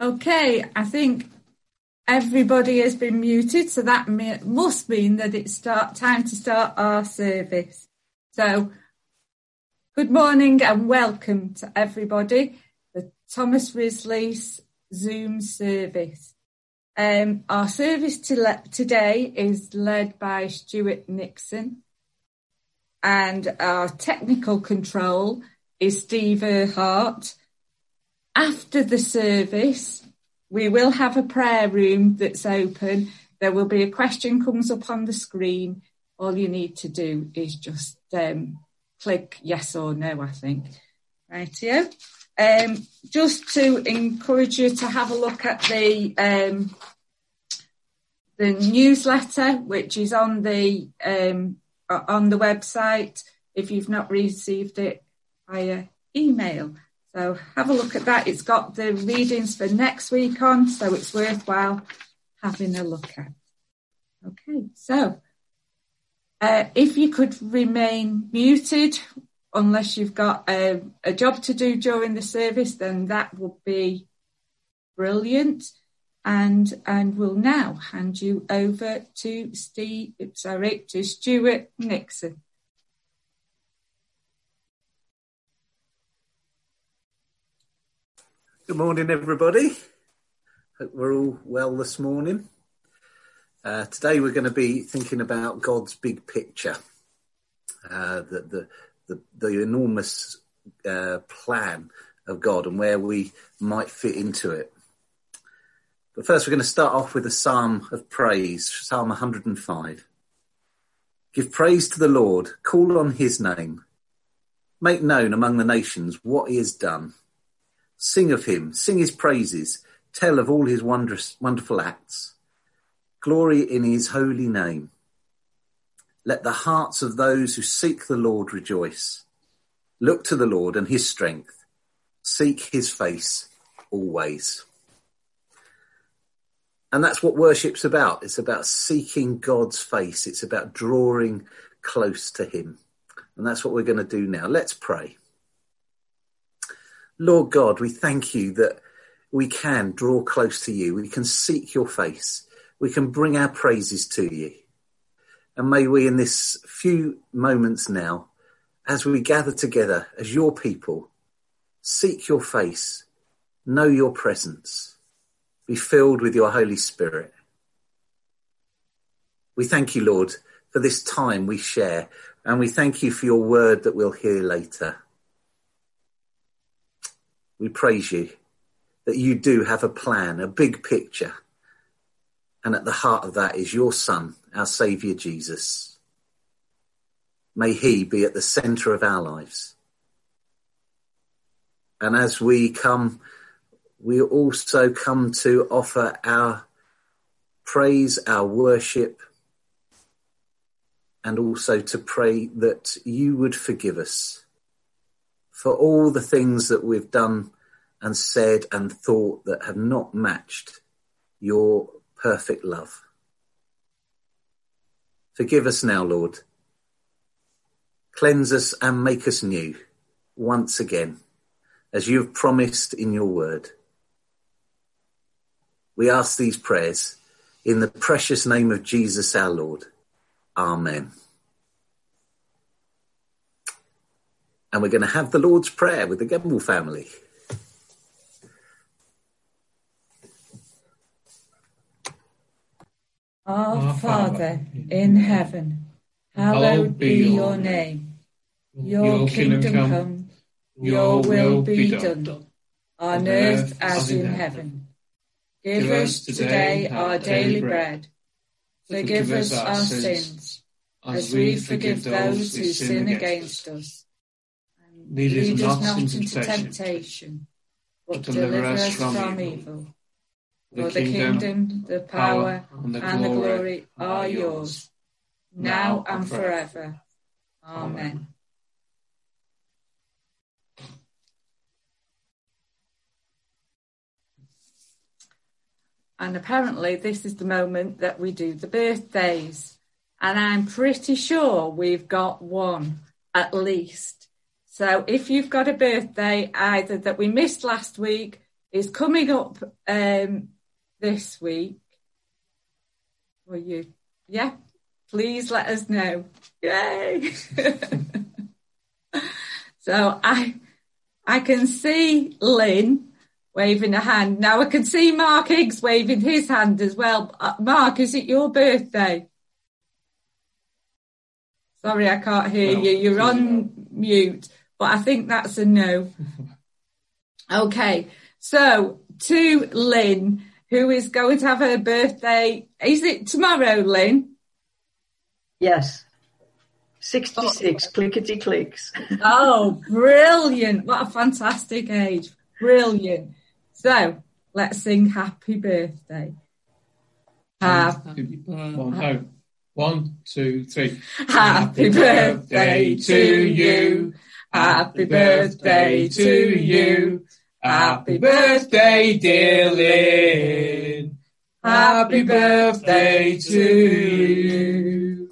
Okay, I think everybody has been muted, so that must mean that it's start time to start our service. So, good morning and welcome to everybody. The Thomas Risley's Zoom service. Um, our service to today is led by Stuart Nixon, and our technical control is Steve Earhart after the service, we will have a prayer room that's open. There will be a question comes up on the screen. All you need to do is just um, click yes or no, I think. Rightio. Um, just to encourage you to have a look at the um, the newsletter, which is on the um, on the website. If you've not received it via email, so have a look at that. It's got the readings for next week on, so it's worthwhile having a look at. Okay, so uh, if you could remain muted unless you've got a, a, job to do during the service, then that would be brilliant. And and we'll now hand you over to Steve, sorry, to Stuart Nixon. Good morning, everybody. Hope we're all well this morning. Uh, today we're going to be thinking about God's big picture, uh, the, the, the, the, enormous uh, plan of God and where we might fit into it. But first, we're going to start off with a psalm of praise, Psalm 105. Give praise to the Lord, call on his name, make known among the nations what he has done Sing of him, sing his praises, tell of all his wondrous, wonderful acts. Glory in his holy name. Let the hearts of those who seek the Lord rejoice. Look to the Lord and his strength. Seek his face always. And that's what worship's about. It's about seeking God's face. It's about drawing close to him. And that's what we're going to do now. Let's pray. Lord God, we thank you that we can draw close to you. We can seek your face. We can bring our praises to you. And may we, in this few moments now, as we gather together as your people, seek your face, know your presence, be filled with your Holy Spirit. We thank you, Lord, for this time we share, and we thank you for your word that we'll hear later we praise you that you do have a plan, a big picture. And at the heart of that is your Son, our Saviour Jesus. May He be at the centre of our lives. And as we come, we also come to offer our praise, our worship, and also to pray that you would forgive us for all the things that we've done and said and thought that have not matched your perfect love. Forgive us now, Lord. Cleanse us and make us new once again, as you have promised in your word. We ask these prayers in the precious name of Jesus our Lord. Amen. And we're going to have the Lord's Prayer with the Gemble family. Our Father in heaven, hallowed be your name. Your kingdom come, your will be done, on earth as in heaven. Give us today our daily bread. Forgive us our sins, as we forgive those who sin against us Lead us not into temptation, but deliver us from evil. For the kingdom, the power, and the glory are yours, now and forever. Amen. And apparently, this is the moment that we do the birthdays. And I'm pretty sure we've got one at least. So if you've got a birthday either that we missed last week is coming up um, this week. Will you? Yeah, please let us know. Yay! so I, I can see Lynn waving a hand. Now I can see Mark Higgs waving his hand as well. Uh, Mark, is it your birthday? Sorry, I can't hear you. You're on mute, but I think that's a no. Okay, so to Lynn, who is going to have her birthday. Is it tomorrow, Lynn? Yes. 66 oh. clickety clicks. oh, brilliant. What a fantastic age. Brilliant. So let's sing happy birthday. Happy birthday. One, two, three. Happy birthday to you. Happy birthday to you. Happy birthday, dear Lynn. Happy birthday to you.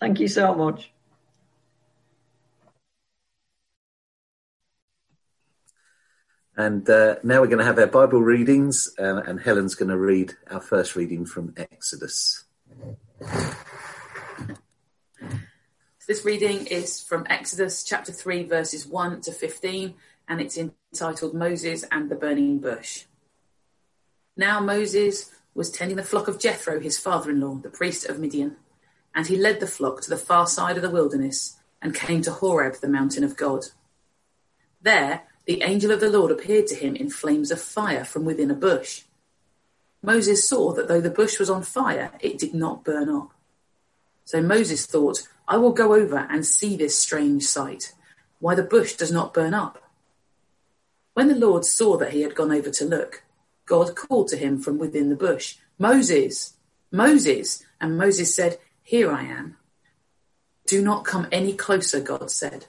Thank you so much. And uh, now we're going to have our Bible readings, uh, and Helen's going to read our first reading from Exodus. This reading is from Exodus chapter 3, verses 1 to 15, and it's entitled Moses and the Burning Bush. Now Moses was tending the flock of Jethro, his father in law, the priest of Midian, and he led the flock to the far side of the wilderness and came to Horeb, the mountain of God. There, the angel of the Lord appeared to him in flames of fire from within a bush. Moses saw that though the bush was on fire, it did not burn up. So Moses thought, I will go over and see this strange sight, why the bush does not burn up. When the Lord saw that he had gone over to look, God called to him from within the bush, Moses, Moses. And Moses said, Here I am. Do not come any closer, God said.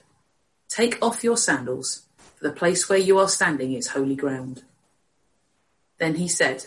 Take off your sandals for the place where you are standing is holy ground. Then he said,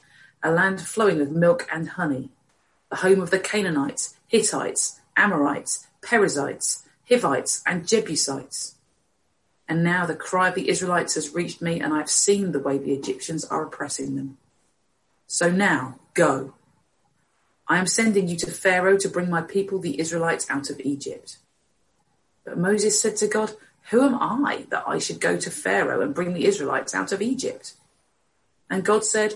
a land flowing with milk and honey, the home of the Canaanites, Hittites, Amorites, Perizzites, Hivites, and Jebusites. And now the cry of the Israelites has reached me, and I have seen the way the Egyptians are oppressing them. So now, go. I am sending you to Pharaoh to bring my people, the Israelites, out of Egypt. But Moses said to God, Who am I that I should go to Pharaoh and bring the Israelites out of Egypt? And God said,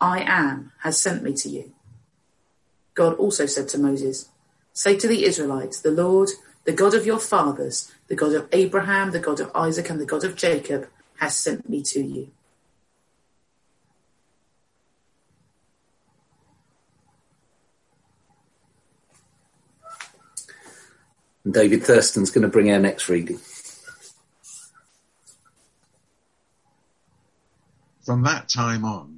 I am has sent me to you. God also said to Moses, Say to the Israelites, The Lord, the God of your fathers, the God of Abraham, the God of Isaac, and the God of Jacob, has sent me to you. And David Thurston's going to bring our next reading. From that time on,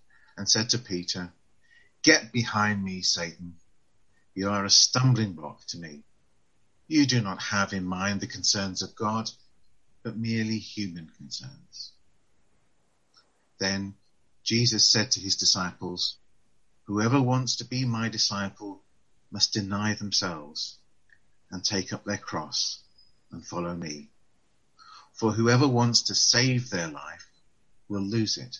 and said to Peter, Get behind me, Satan. You are a stumbling block to me. You do not have in mind the concerns of God, but merely human concerns. Then Jesus said to his disciples, Whoever wants to be my disciple must deny themselves and take up their cross and follow me. For whoever wants to save their life will lose it,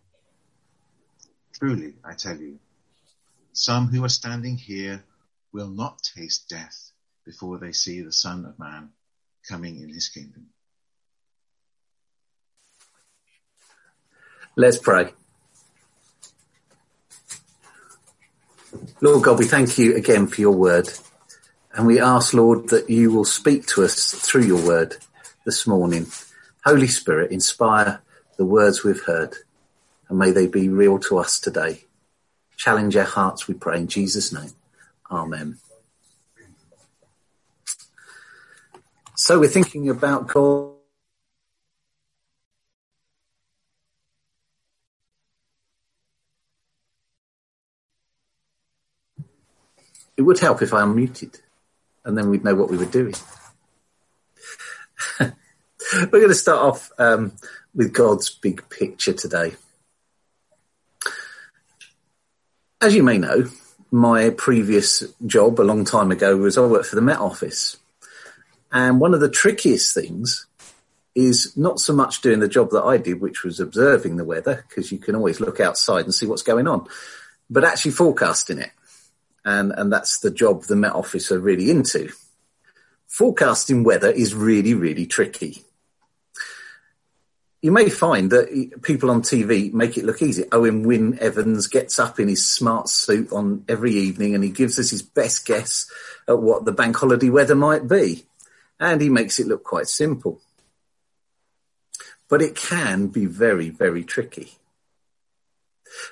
Truly, I tell you, some who are standing here will not taste death before they see the Son of Man coming in his kingdom. Let's pray. Lord God, we thank you again for your word. And we ask, Lord, that you will speak to us through your word this morning. Holy Spirit, inspire the words we've heard and may they be real to us today. Challenge our hearts, we pray in Jesus' name. Amen. So we're thinking about God. It would help if I unmuted and then we'd know what we were doing. we're going to start off um, with God's big picture today. As you may know, my previous job a long time ago was I worked for the Met Office. And one of the trickiest things is not so much doing the job that I did, which was observing the weather, because you can always look outside and see what's going on, but actually forecasting it. And, and that's the job the Met Office are really into. Forecasting weather is really, really tricky. You may find that people on TV make it look easy. Owain Wyn Evans gets up in his smart suit on every evening and he gives us his best guess at what the bank holiday weather might be and he makes it look quite simple. But it can be very, very tricky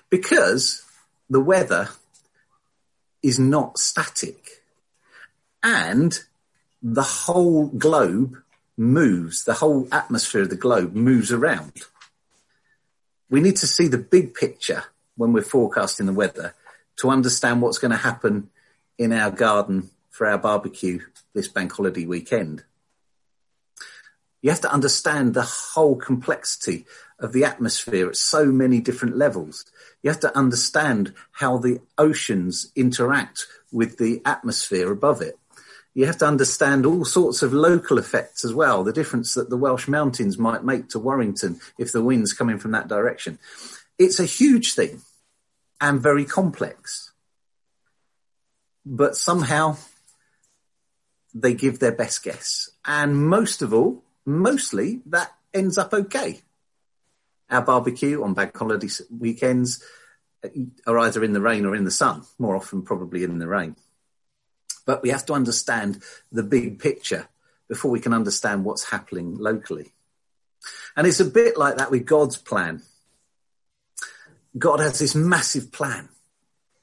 because the weather is not static and the whole globe moves, the whole atmosphere of the globe moves around. We need to see the big picture when we're forecasting the weather to understand what's going to happen in our garden for our barbecue this bank holiday weekend. You have to understand the whole complexity of the atmosphere at so many different levels. You have to understand how the oceans interact with the atmosphere above it. You have to understand all sorts of local effects as well, the difference that the Welsh mountains might make to Warrington if the wind's coming from that direction. It's a huge thing and very complex. But somehow they give their best guess. And most of all, mostly that ends up okay. Our barbecue on bank holiday weekends are either in the rain or in the sun, more often probably in the rain. But we have to understand the big picture before we can understand what's happening locally. And it's a bit like that with God's plan. God has this massive plan,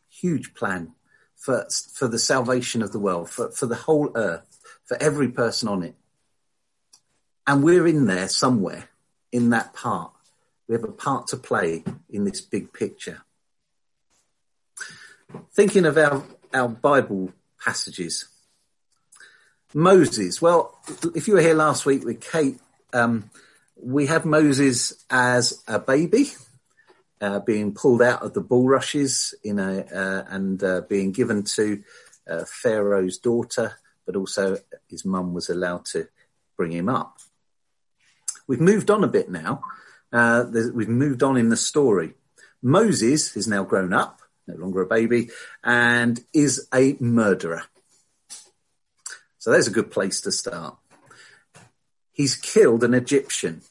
huge plan for, for the salvation of the world, for, for the whole earth, for every person on it. And we're in there somewhere in that part. We have a part to play in this big picture. Thinking of our, our Bible passages. Moses. Well, if you were here last week with Kate, um, we had Moses as a baby, uh, being pulled out of the bulrushes in a, uh, and uh, being given to uh, Pharaoh's daughter, but also his mum was allowed to bring him up. We've moved on a bit now. Uh, we've moved on in the story. Moses is now grown up, no longer a baby, and is a murderer. So there's a good place to start. He's killed an Egyptian,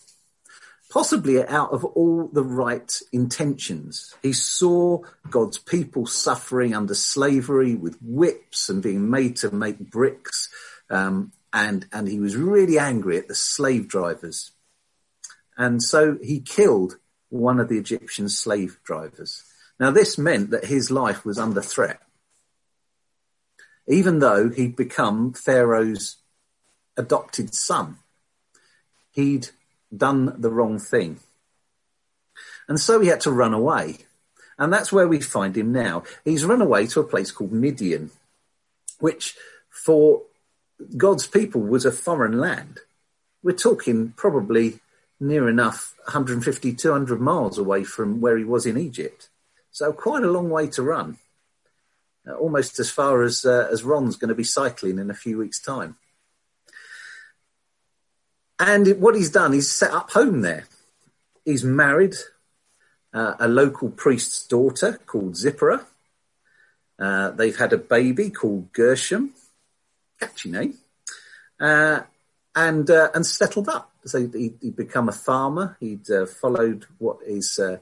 possibly out of all the right intentions. He saw God's people suffering under slavery with whips and being made to make bricks. Um, and, and he was really angry at the slave drivers And so he killed one of the Egyptian slave drivers. Now, this meant that his life was under threat. Even though he'd become Pharaoh's adopted son, he'd done the wrong thing. And so he had to run away. And that's where we find him now. He's run away to a place called Midian, which for God's people was a foreign land. We're talking probably near enough 150, 200 miles away from where he was in Egypt. So quite a long way to run. Uh, almost as far as, uh, as Ron's going to be cycling in a few weeks' time. And it, what he's done, he's set up home there. He's married uh, a local priest's daughter called Zipporah. Uh, they've had a baby called Gershom, catchy name, uh, and uh, and settled up. So he, would become a farmer. He'd uh, followed what his uh,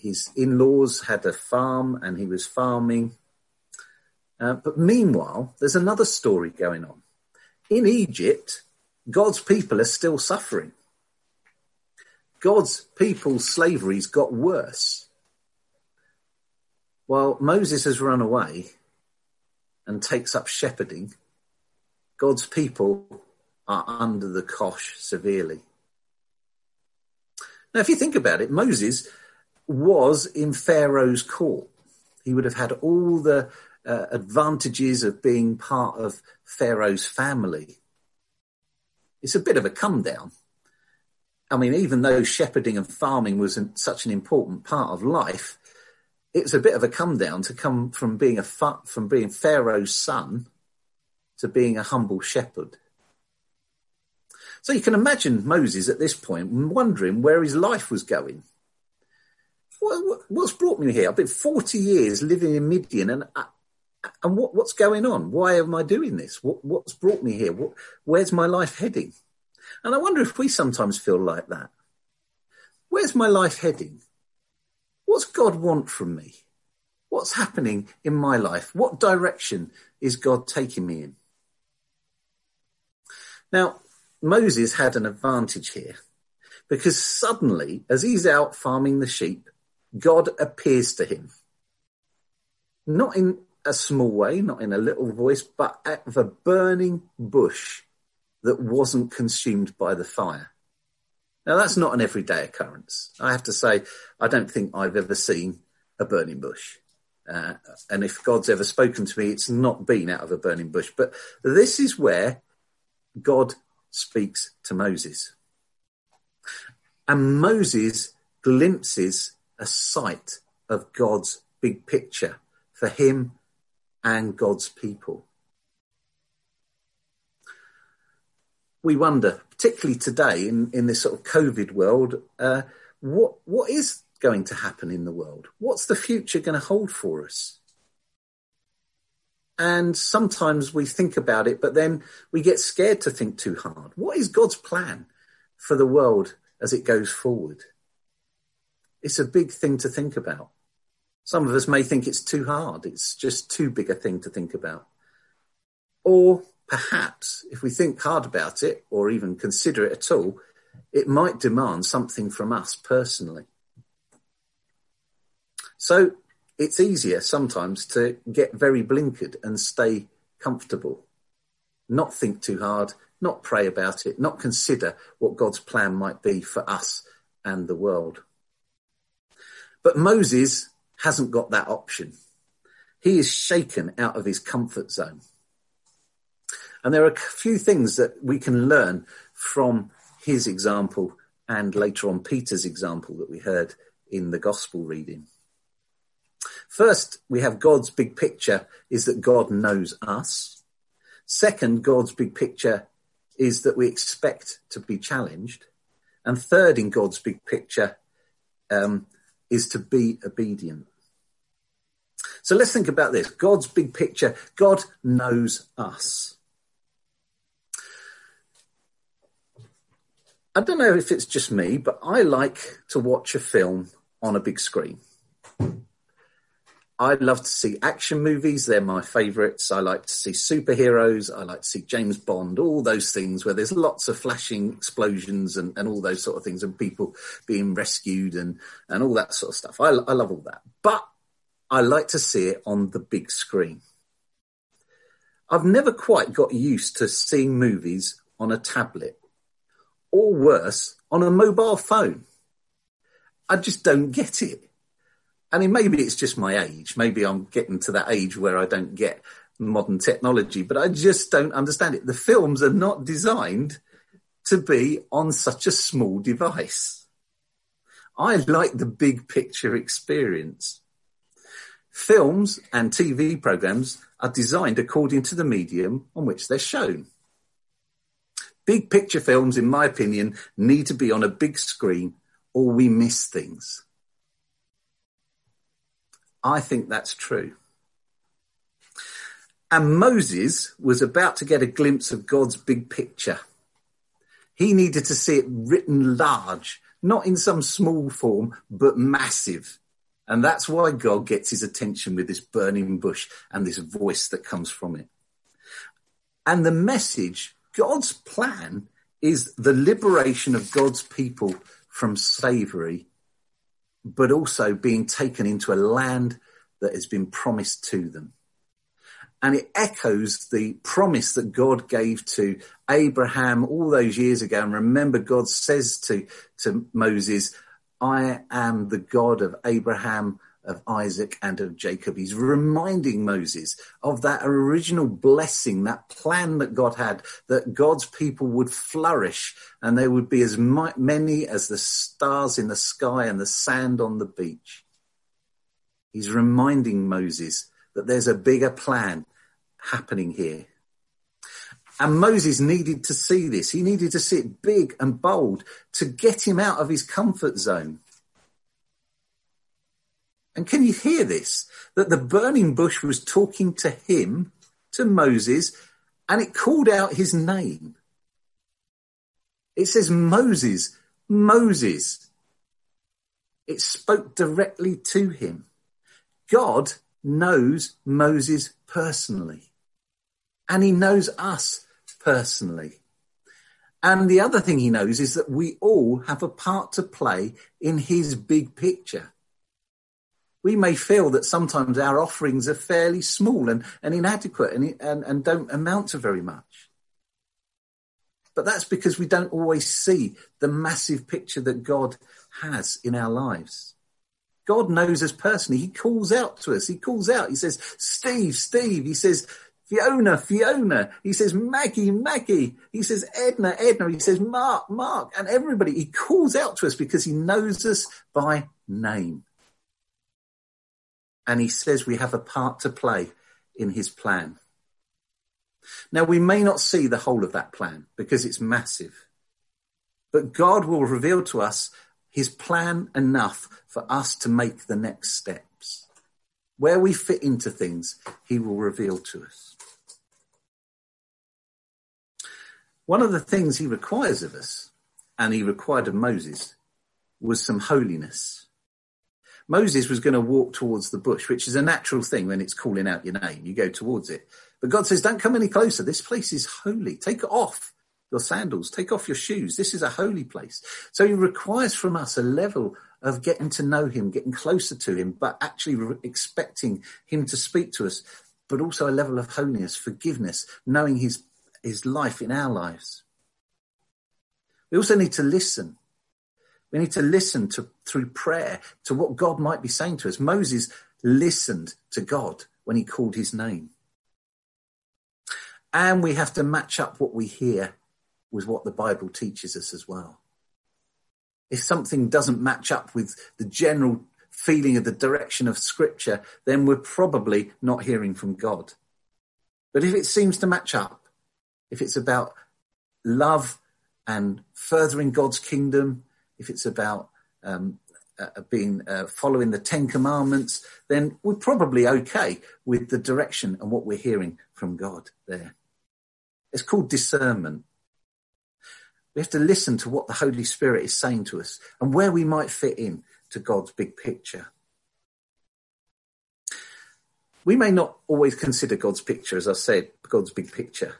his in-laws had a farm, and he was farming. Uh, but meanwhile, there's another story going on. In Egypt, God's people are still suffering. God's people's slavery's got worse. While Moses has run away and takes up shepherding, God's people are under the cosh severely. Now, if you think about it, Moses was in Pharaoh's court. He would have had all the uh, advantages of being part of Pharaoh's family. It's a bit of a come down. I mean, even though shepherding and farming was such an important part of life, it's a bit of a come down to come from being a from being Pharaoh's son to being a humble shepherd. So you can imagine Moses at this point wondering where his life was going. What's brought me here? I've been 40 years living in Midian and, and what, what's going on? Why am I doing this? What, what's brought me here? What, where's my life heading? And I wonder if we sometimes feel like that. Where's my life heading? What's God want from me? What's happening in my life? What direction is God taking me in? Now, Moses had an advantage here because suddenly, as he's out farming the sheep, God appears to him. Not in a small way, not in a little voice, but at the burning bush that wasn't consumed by the fire. Now, that's not an everyday occurrence. I have to say, I don't think I've ever seen a burning bush. Uh, and if God's ever spoken to me, it's not been out of a burning bush. But this is where God speaks to Moses. And Moses glimpses a sight of God's big picture for him and God's people. We wonder, particularly today in, in this sort of COVID world, uh, what what is going to happen in the world? What's the future going to hold for us? And sometimes we think about it, but then we get scared to think too hard. What is God's plan for the world as it goes forward? It's a big thing to think about. Some of us may think it's too hard. It's just too big a thing to think about. Or perhaps if we think hard about it or even consider it at all, it might demand something from us personally. So it's easier sometimes to get very blinkered and stay comfortable, not think too hard, not pray about it, not consider what God's plan might be for us and the world. But Moses hasn't got that option. He is shaken out of his comfort zone. And there are a few things that we can learn from his example and later on Peter's example that we heard in the gospel reading. First, we have God's big picture is that God knows us. Second, God's big picture is that we expect to be challenged. And third, in God's big picture, um, is to be obedient. So let's think about this. God's big picture. God knows us. I don't know if it's just me, but I like to watch a film on a big screen. I love to see action movies. They're my favourites. I like to see superheroes. I like to see James Bond, all those things where there's lots of flashing explosions and, and all those sort of things and people being rescued and, and all that sort of stuff. I, I love all that. But I like to see it on the big screen. I've never quite got used to seeing movies on a tablet or worse, on a mobile phone. I just don't get it. I mean, maybe it's just my age. Maybe I'm getting to that age where I don't get modern technology, but I just don't understand it. The films are not designed to be on such a small device. I like the big picture experience. Films and TV programs are designed according to the medium on which they're shown. Big picture films, in my opinion, need to be on a big screen or we miss things. I think that's true. And Moses was about to get a glimpse of God's big picture. He needed to see it written large, not in some small form, but massive. And that's why God gets his attention with this burning bush and this voice that comes from it. And the message, God's plan is the liberation of God's people from slavery but also being taken into a land that has been promised to them. And it echoes the promise that God gave to Abraham all those years ago. And remember, God says to, to Moses, I am the God of Abraham, of Isaac and of Jacob. He's reminding Moses of that original blessing, that plan that God had, that God's people would flourish and there would be as many as the stars in the sky and the sand on the beach. He's reminding Moses that there's a bigger plan happening here. And Moses needed to see this. He needed to see it big and bold to get him out of his comfort zone. And can you hear this? That the burning bush was talking to him, to Moses, and it called out his name. It says, Moses, Moses. It spoke directly to him. God knows Moses personally, and he knows us personally. And the other thing he knows is that we all have a part to play in his big picture we may feel that sometimes our offerings are fairly small and, and inadequate and, and, and don't amount to very much. But that's because we don't always see the massive picture that God has in our lives. God knows us personally. He calls out to us. He calls out. He says, Steve, Steve. He says, Fiona, Fiona. He says, Maggie, Maggie. He says, Edna, Edna. He says, Mark, Mark. And everybody, he calls out to us because he knows us by name and he says we have a part to play in his plan. Now, we may not see the whole of that plan because it's massive, but God will reveal to us his plan enough for us to make the next steps. Where we fit into things, he will reveal to us. One of the things he requires of us, and he required of Moses, was some holiness. Moses was going to walk towards the bush, which is a natural thing when it's calling out your name. You go towards it. But God says, don't come any closer. This place is holy. Take off your sandals. Take off your shoes. This is a holy place. So he requires from us a level of getting to know him, getting closer to him, but actually re- expecting him to speak to us, but also a level of holiness, forgiveness, knowing his, his life in our lives. We also need to listen. We need to listen to through prayer to what God might be saying to us. Moses listened to God when he called his name. And we have to match up what we hear with what the Bible teaches us as well. If something doesn't match up with the general feeling of the direction of scripture, then we're probably not hearing from God. But if it seems to match up, if it's about love and furthering God's kingdom if it's about um, uh, being uh, following the Ten Commandments, then we're probably okay with the direction and what we're hearing from God there. It's called discernment. We have to listen to what the Holy Spirit is saying to us and where we might fit in to God's big picture. we may not always consider God's picture, as I said, God's big picture,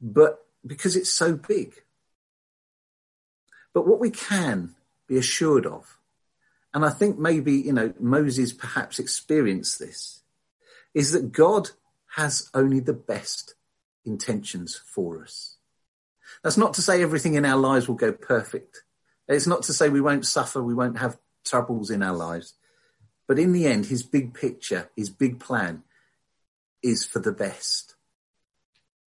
but because it's so big. But what we can be assured of, and I think maybe, you know, Moses perhaps experienced this, is that God has only the best intentions for us. That's not to say everything in our lives will go perfect. It's not to say we won't suffer, we won't have troubles in our lives. But in the end, his big picture, his big plan is for the best.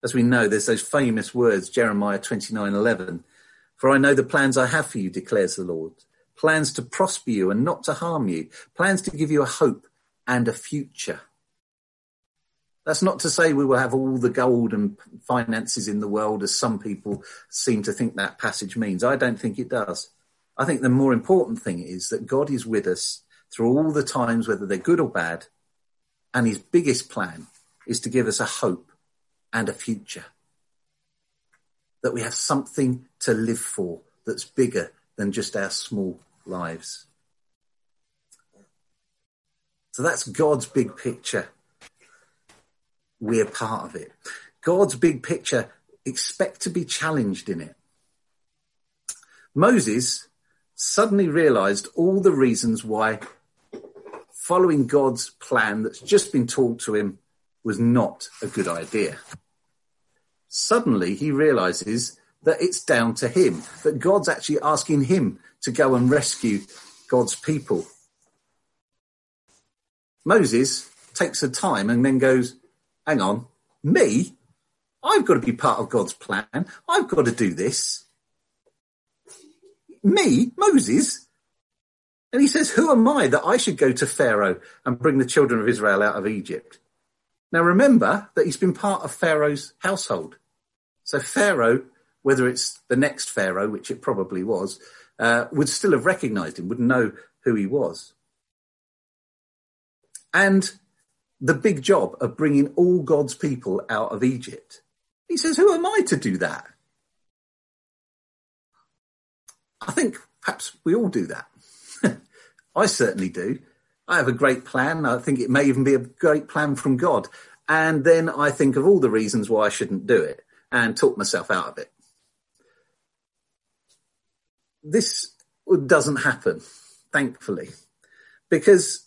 As we know, there's those famous words, Jeremiah 29 11. For I know the plans I have for you, declares the Lord. Plans to prosper you and not to harm you. Plans to give you a hope and a future. That's not to say we will have all the gold and finances in the world, as some people seem to think that passage means. I don't think it does. I think the more important thing is that God is with us through all the times, whether they're good or bad. And his biggest plan is to give us a hope and a future. That we have something to live for that's bigger than just our small lives. So that's God's big picture we're part of it. God's big picture, expect to be challenged in it. Moses suddenly realized all the reasons why following God's plan that's just been taught to him was not a good idea. Suddenly he realizes that it's down to him, that God's actually asking him to go and rescue God's people. Moses takes a time and then goes, hang on, me? I've got to be part of God's plan. I've got to do this. Me, Moses? And he says, who am I that I should go to Pharaoh and bring the children of Israel out of Egypt? Now remember that he's been part of Pharaoh's household. So Pharaoh, whether it's the next Pharaoh, which it probably was, uh, would still have recognized him, would know who he was. And the big job of bringing all God's people out of Egypt. He says, Who am I to do that? I think perhaps we all do that. I certainly do. I have a great plan. I think it may even be a great plan from God. And then I think of all the reasons why I shouldn't do it and talk myself out of it. This doesn't happen, thankfully, because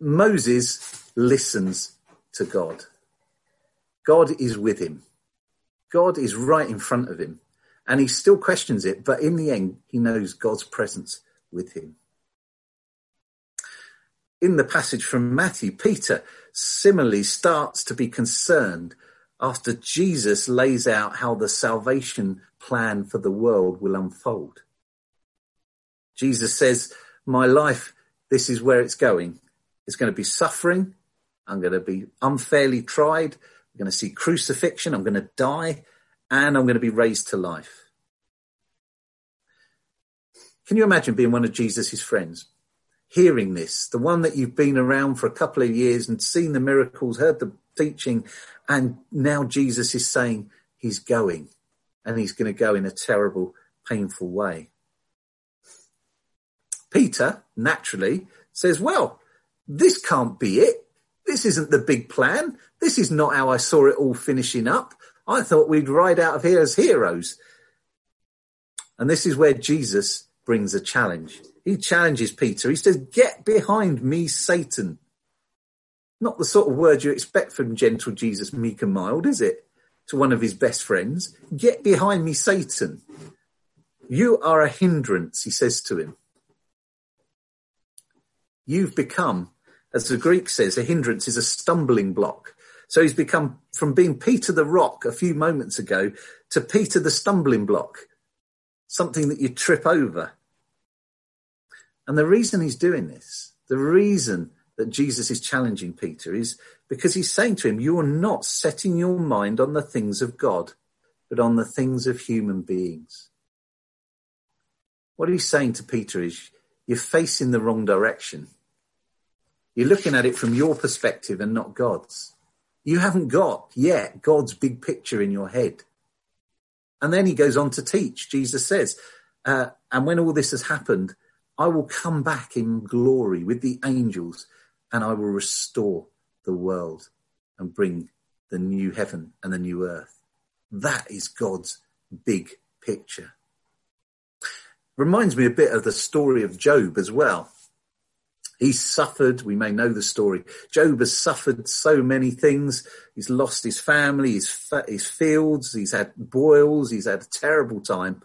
Moses listens to God. God is with him. God is right in front of him. And he still questions it, but in the end, he knows God's presence with him. In the passage from Matthew, Peter similarly starts to be concerned after Jesus lays out how the salvation plan for the world will unfold. Jesus says, My life, this is where it's going. It's going to be suffering. I'm going to be unfairly tried. I'm going to see crucifixion. I'm going to die and I'm going to be raised to life. Can you imagine being one of Jesus' friends? Hearing this, the one that you've been around for a couple of years and seen the miracles, heard the teaching, and now Jesus is saying he's going and he's going to go in a terrible, painful way. Peter, naturally, says, Well, this can't be it. This isn't the big plan. This is not how I saw it all finishing up. I thought we'd ride out of here as heroes. And this is where Jesus brings a challenge. He challenges Peter. He says, Get behind me, Satan. Not the sort of word you expect from gentle Jesus, meek and mild, is it? To one of his best friends. Get behind me, Satan. You are a hindrance, he says to him. You've become as the Greek says, a hindrance is a stumbling block. So he's become from being Peter the rock a few moments ago to Peter the stumbling block, something that you trip over. And the reason he's doing this, the reason that Jesus is challenging Peter is because he's saying to him, You are not setting your mind on the things of God, but on the things of human beings. What he's saying to Peter is, You're facing the wrong direction. You're looking at it from your perspective and not God's. You haven't got yet God's big picture in your head. And then he goes on to teach. Jesus says, uh, and when all this has happened, I will come back in glory with the angels and I will restore the world and bring the new heaven and the new earth. That is God's big picture. Reminds me a bit of the story of Job as well. He suffered, we may know the story. Job has suffered so many things. He's lost his family, his, his fields, he's had boils, he's had a terrible time.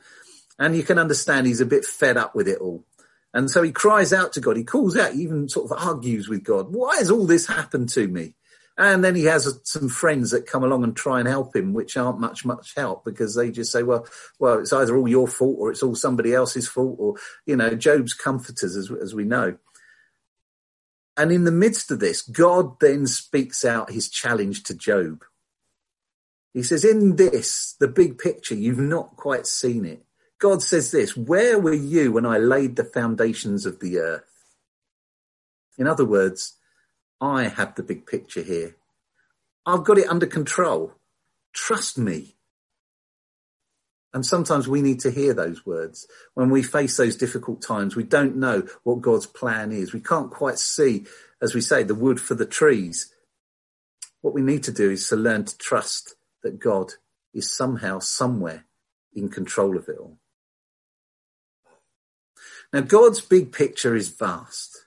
And you can understand he's a bit fed up with it all. And so he cries out to God. He calls out, he even sort of argues with God. Why has all this happened to me? And then he has some friends that come along and try and help him, which aren't much, much help because they just say, well, well, it's either all your fault or it's all somebody else's fault or, you know, Job's comforters, as, as we know. And in the midst of this, God then speaks out his challenge to Job. He says, in this, the big picture, you've not quite seen it. God says this, where were you when I laid the foundations of the earth? In other words, I have the big picture here. I've got it under control. Trust me. And sometimes we need to hear those words. When we face those difficult times, we don't know what God's plan is. We can't quite see, as we say, the wood for the trees. What we need to do is to learn to trust that God is somehow, somewhere in control of it all. Now, God's big picture is vast,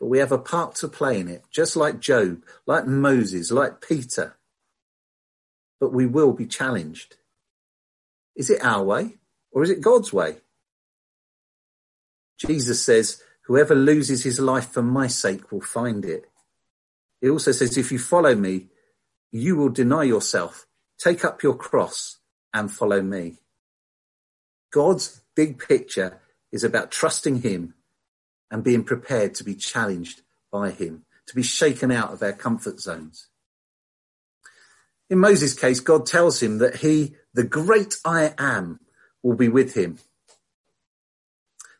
but we have a part to play in it, just like Job, like Moses, like Peter. But we will be challenged. Is it our way or is it God's way? Jesus says, whoever loses his life for my sake will find it. He also says, if you follow me, you will deny yourself, take up your cross and follow me. God's big picture is about trusting him and being prepared to be challenged by him, to be shaken out of our comfort zones. In Moses' case, God tells him that he the great I am will be with him.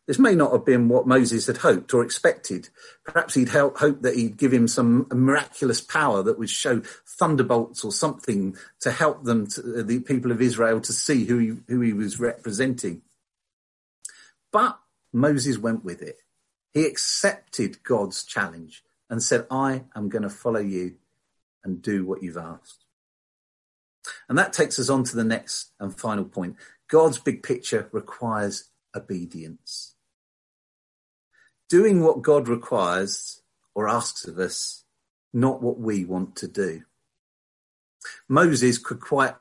This may not have been what Moses had hoped or expected. Perhaps he'd hoped that he'd give him some miraculous power that would show thunderbolts or something to help them, to, the people of Israel, to see who he, who he was representing. But Moses went with it. He accepted God's challenge and said, I am going to follow you and do what you've asked. And that takes us on to the next and final point. God's big picture requires obedience. Doing what God requires or asks of us, not what we want to do. Moses could quite,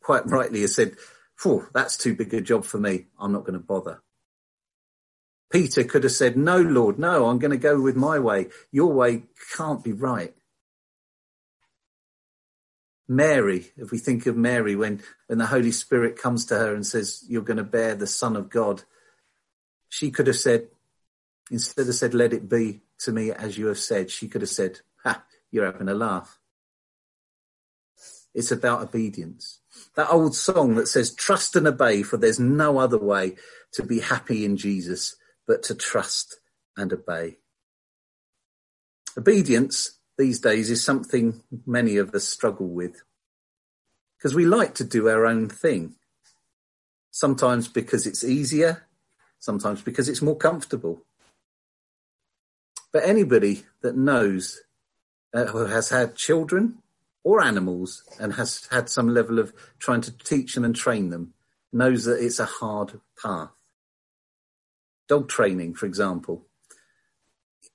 quite rightly have said, Phew, that's too big a job for me. I'm not going to bother. Peter could have said, no, Lord, no, I'm going to go with my way. Your way can't be right. Mary, if we think of Mary when, when the Holy Spirit comes to her and says, you're going to bear the Son of God, she could have said, instead of said, let it be to me as you have said, she could have said, ha, you're having a laugh. It's about obedience. That old song that says, trust and obey, for there's no other way to be happy in Jesus but to trust and obey. Obedience these days is something many of us struggle with because we like to do our own thing. Sometimes because it's easier, sometimes because it's more comfortable. But anybody that knows uh, who has had children or animals and has had some level of trying to teach them and train them knows that it's a hard path. Dog training, for example,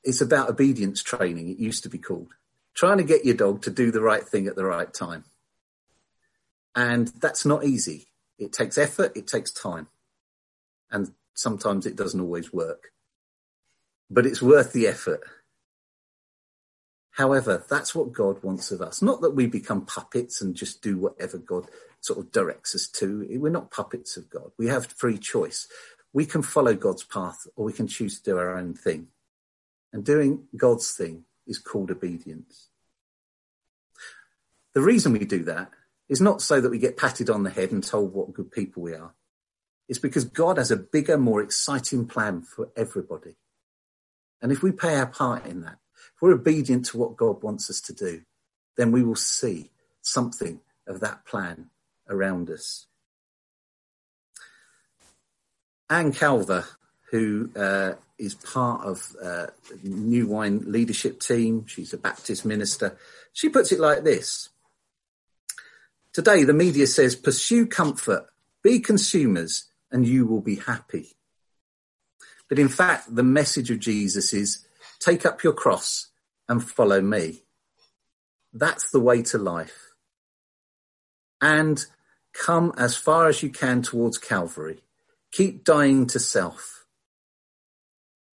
it's about obedience training, it used to be called. Trying to get your dog to do the right thing at the right time. And that's not easy. It takes effort, it takes time. And sometimes it doesn't always work. But it's worth the effort. However, that's what God wants of us. Not that we become puppets and just do whatever God sort of directs us to. We're not puppets of God. We have free choice. We can follow God's path or we can choose to do our own thing. And doing God's thing is called obedience. The reason we do that is not so that we get patted on the head and told what good people we are. It's because God has a bigger, more exciting plan for everybody. And if we play our part in that, if we're obedient to what God wants us to do, then we will see something of that plan around us. Anne Calver, who uh, is part of uh, New Wine leadership team. She's a Baptist minister. She puts it like this. Today, the media says, pursue comfort, be consumers, and you will be happy. But in fact, the message of Jesus is take up your cross and follow me. That's the way to life. And come as far as you can towards Calvary. Keep dying to self.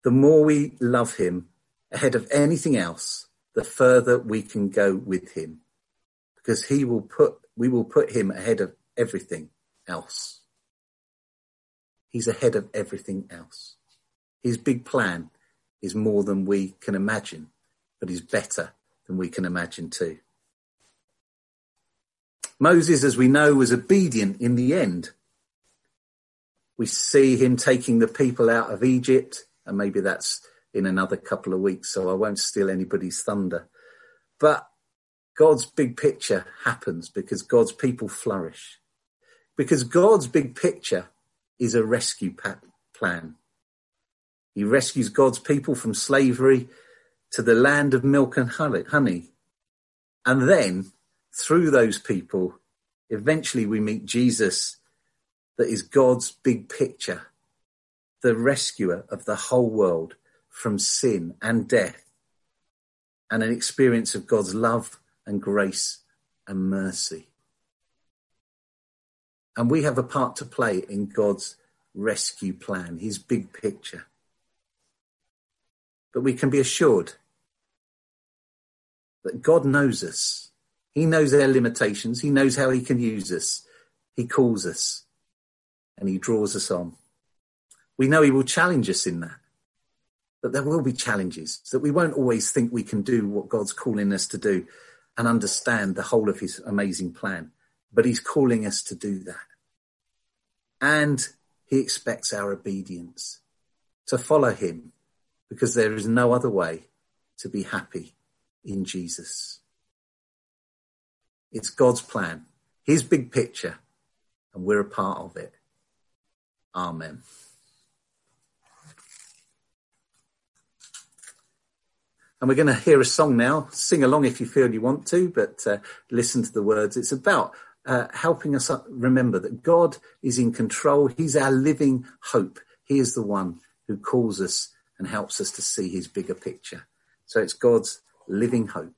The more we love him ahead of anything else, the further we can go with him because he will put, we will put him ahead of everything else. He's ahead of everything else. His big plan is more than we can imagine, but is better than we can imagine too. Moses, as we know, was obedient in the end. We see him taking the people out of Egypt, and maybe that's in another couple of weeks, so I won't steal anybody's thunder. But God's big picture happens because God's people flourish. Because God's big picture is a rescue plan. He rescues God's people from slavery to the land of milk and honey. And then through those people, eventually we meet Jesus that is God's big picture, the rescuer of the whole world from sin and death and an experience of God's love and grace and mercy. And we have a part to play in God's rescue plan, his big picture. But we can be assured that God knows us. He knows our limitations. He knows how he can use us. He calls us and he draws us on. We know he will challenge us in that, But there will be challenges, that we won't always think we can do what God's calling us to do and understand the whole of his amazing plan. But he's calling us to do that. And he expects our obedience to follow him because there is no other way to be happy in Jesus. It's God's plan, his big picture, and we're a part of it. Amen. And we're going to hear a song now. Sing along if you feel you want to, but uh, listen to the words. It's about uh, helping us remember that God is in control. He's our living hope. He is the one who calls us and helps us to see his bigger picture. So it's God's living hope.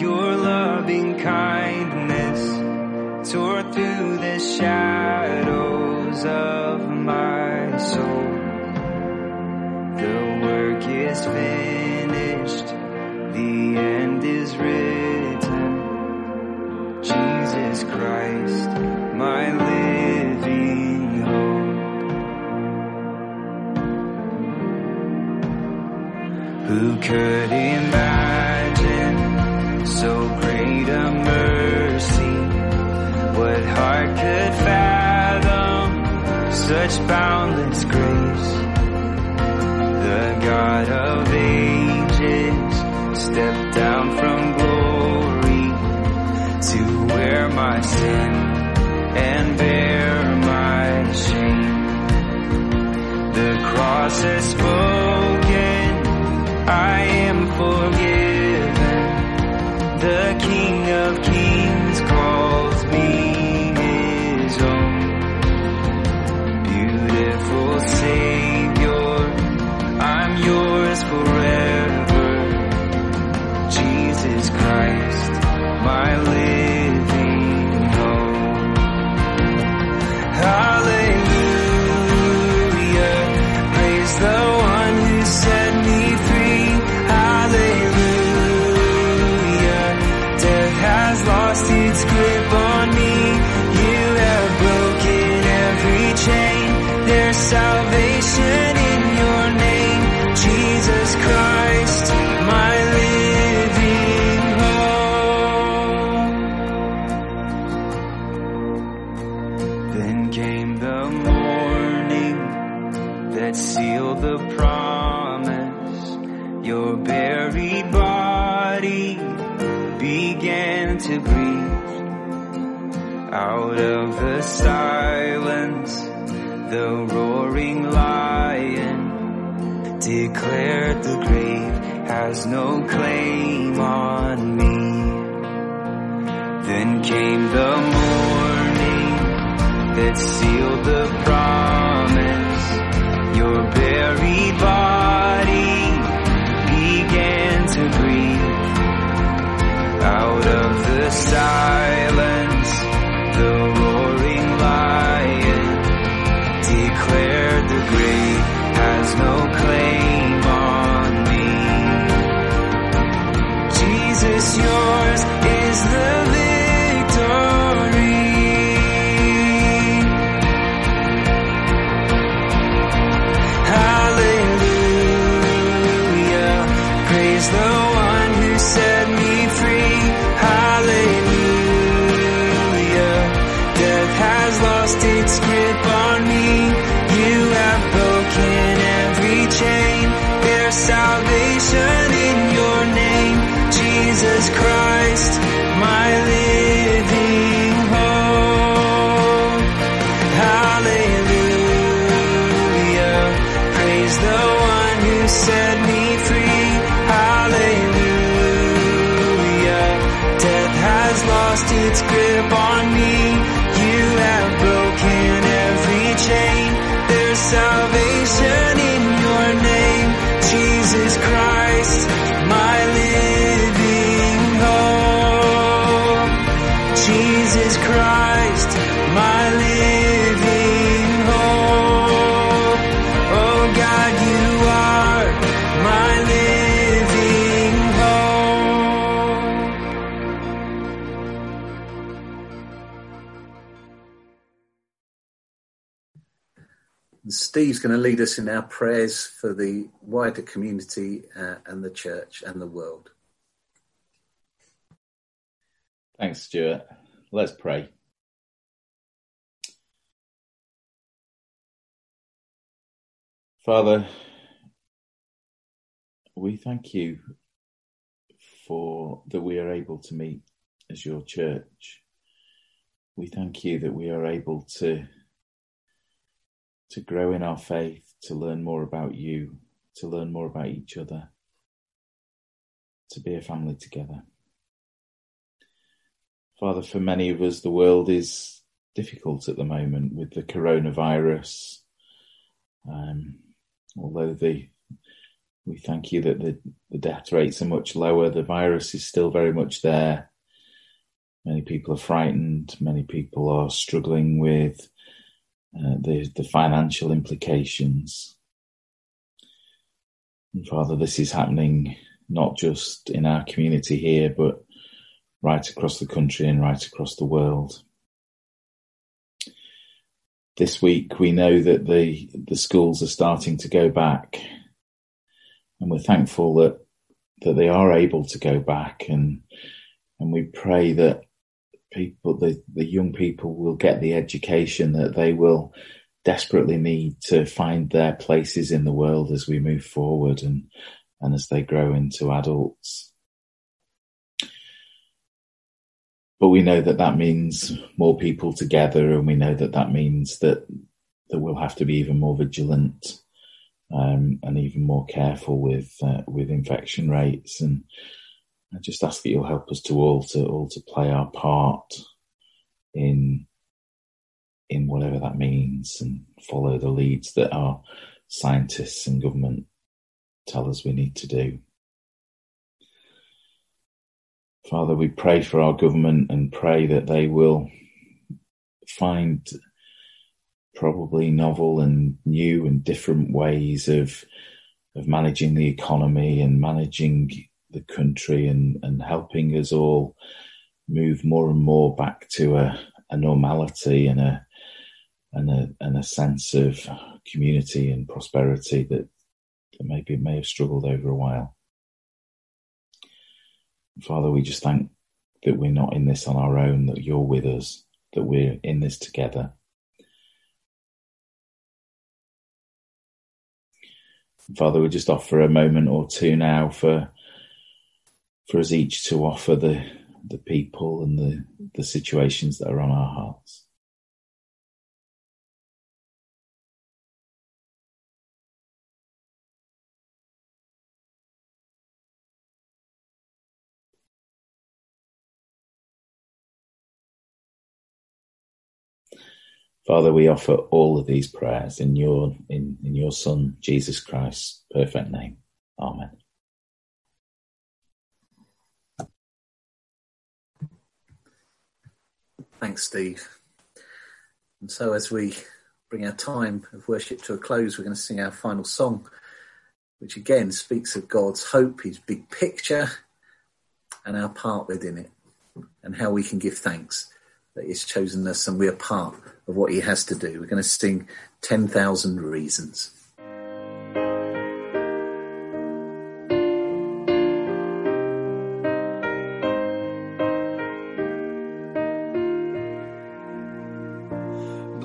your loving kindness tore through the shadows of my soul. The work is finished, the end is written. Jesus Christ, my living hope. Who could imagine so great a mercy? What heart could fathom such boundless grace? The God of ages stepped down from glory to wear my sin and bear my shame. The cross has spoken, Steve's going to lead us in our prayers for the wider community uh, and the church and the world. Thanks, Stuart. Let's pray. Father, we thank you for that we are able to meet as your church. We thank you that we are able to to grow in our faith, to learn more about you, to learn more about each other, to be a family together. Father, for many of us, the world is difficult at the moment with the coronavirus. Um, although the we thank you that the, the death rates are much lower, the virus is still very much there. Many people are frightened. Many people are struggling with uh, the the financial implications. And Father, this is happening not just in our community here, but right across the country and right across the world. This week, we know that the the schools are starting to go back, and we're thankful that that they are able to go back, and and we pray that people, the, the young people will get the education that they will desperately need to find their places in the world as we move forward and, and as they grow into adults. But we know that that means more people together and we know that that means that, that we'll have to be even more vigilant um, and even more careful with, uh, with infection rates and, I just ask that you'll help us to all to all to play our part in in whatever that means and follow the leads that our scientists and government tell us we need to do. Father, we pray for our government and pray that they will find probably novel and new and different ways of of managing the economy and managing the country and, and helping us all move more and more back to a, a normality and a, and a and a sense of community and prosperity that, that maybe may have struggled over a while. Father, we just thank that we're not in this on our own, that you're with us, that we're in this together. Father, we just offer a moment or two now for for us each to offer the, the people and the, the situations that are on our hearts. Father, we offer all of these prayers in your in, in your Son Jesus Christ's perfect name. Amen. Thanks, Steve. And so as we bring our time of worship to a close, we're going to sing our final song, which again speaks of God's hope, his big picture, and our part within it, and how we can give thanks that he's chosen us and we are part of what he has to do. We're going to sing 10,000 Reasons.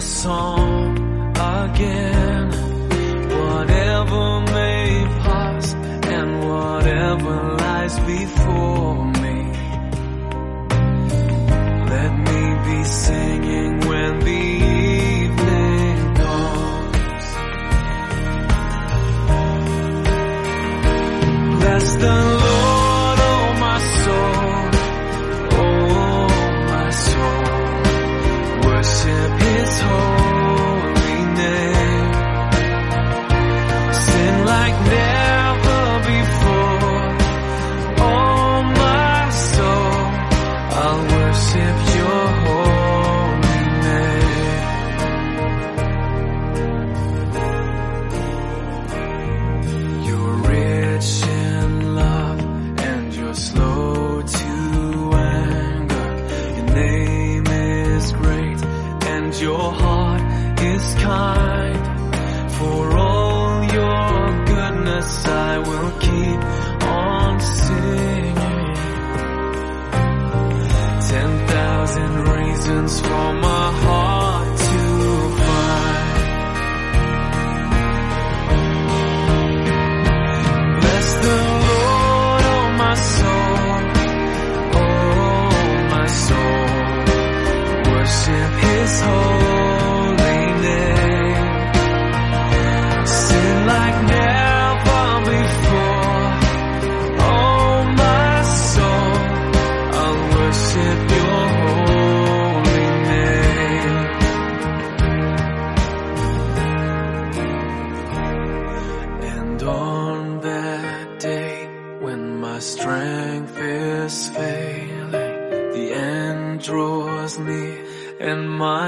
song again. Your heart is kind. For all your goodness I will keep on singing.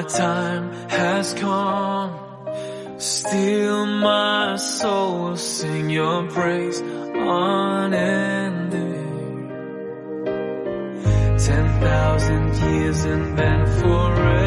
My time has come. Still my soul will sing your praise unending. Ten thousand years and then forevermore.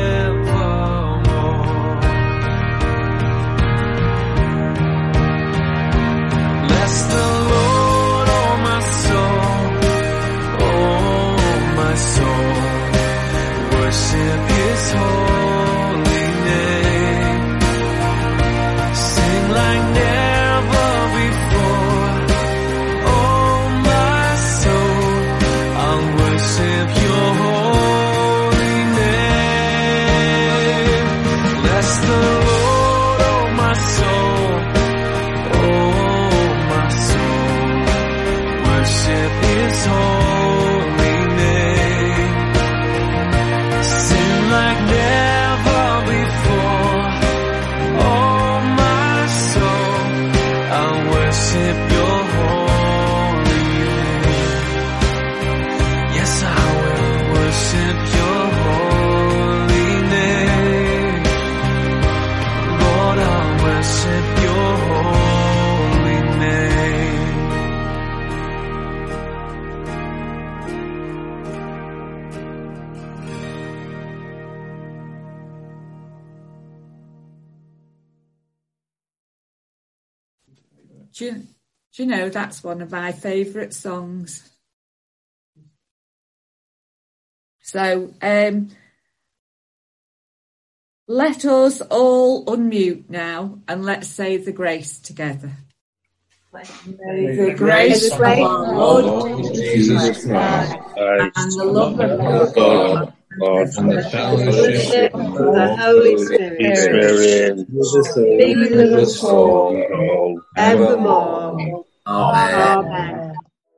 Know that's one of my favourite songs? So um, let us all unmute now and let's say the grace together. May the grace of our Lord Jesus Christ and the love of God and the fellowship of the Holy Spirit be with us all evermore. Amen.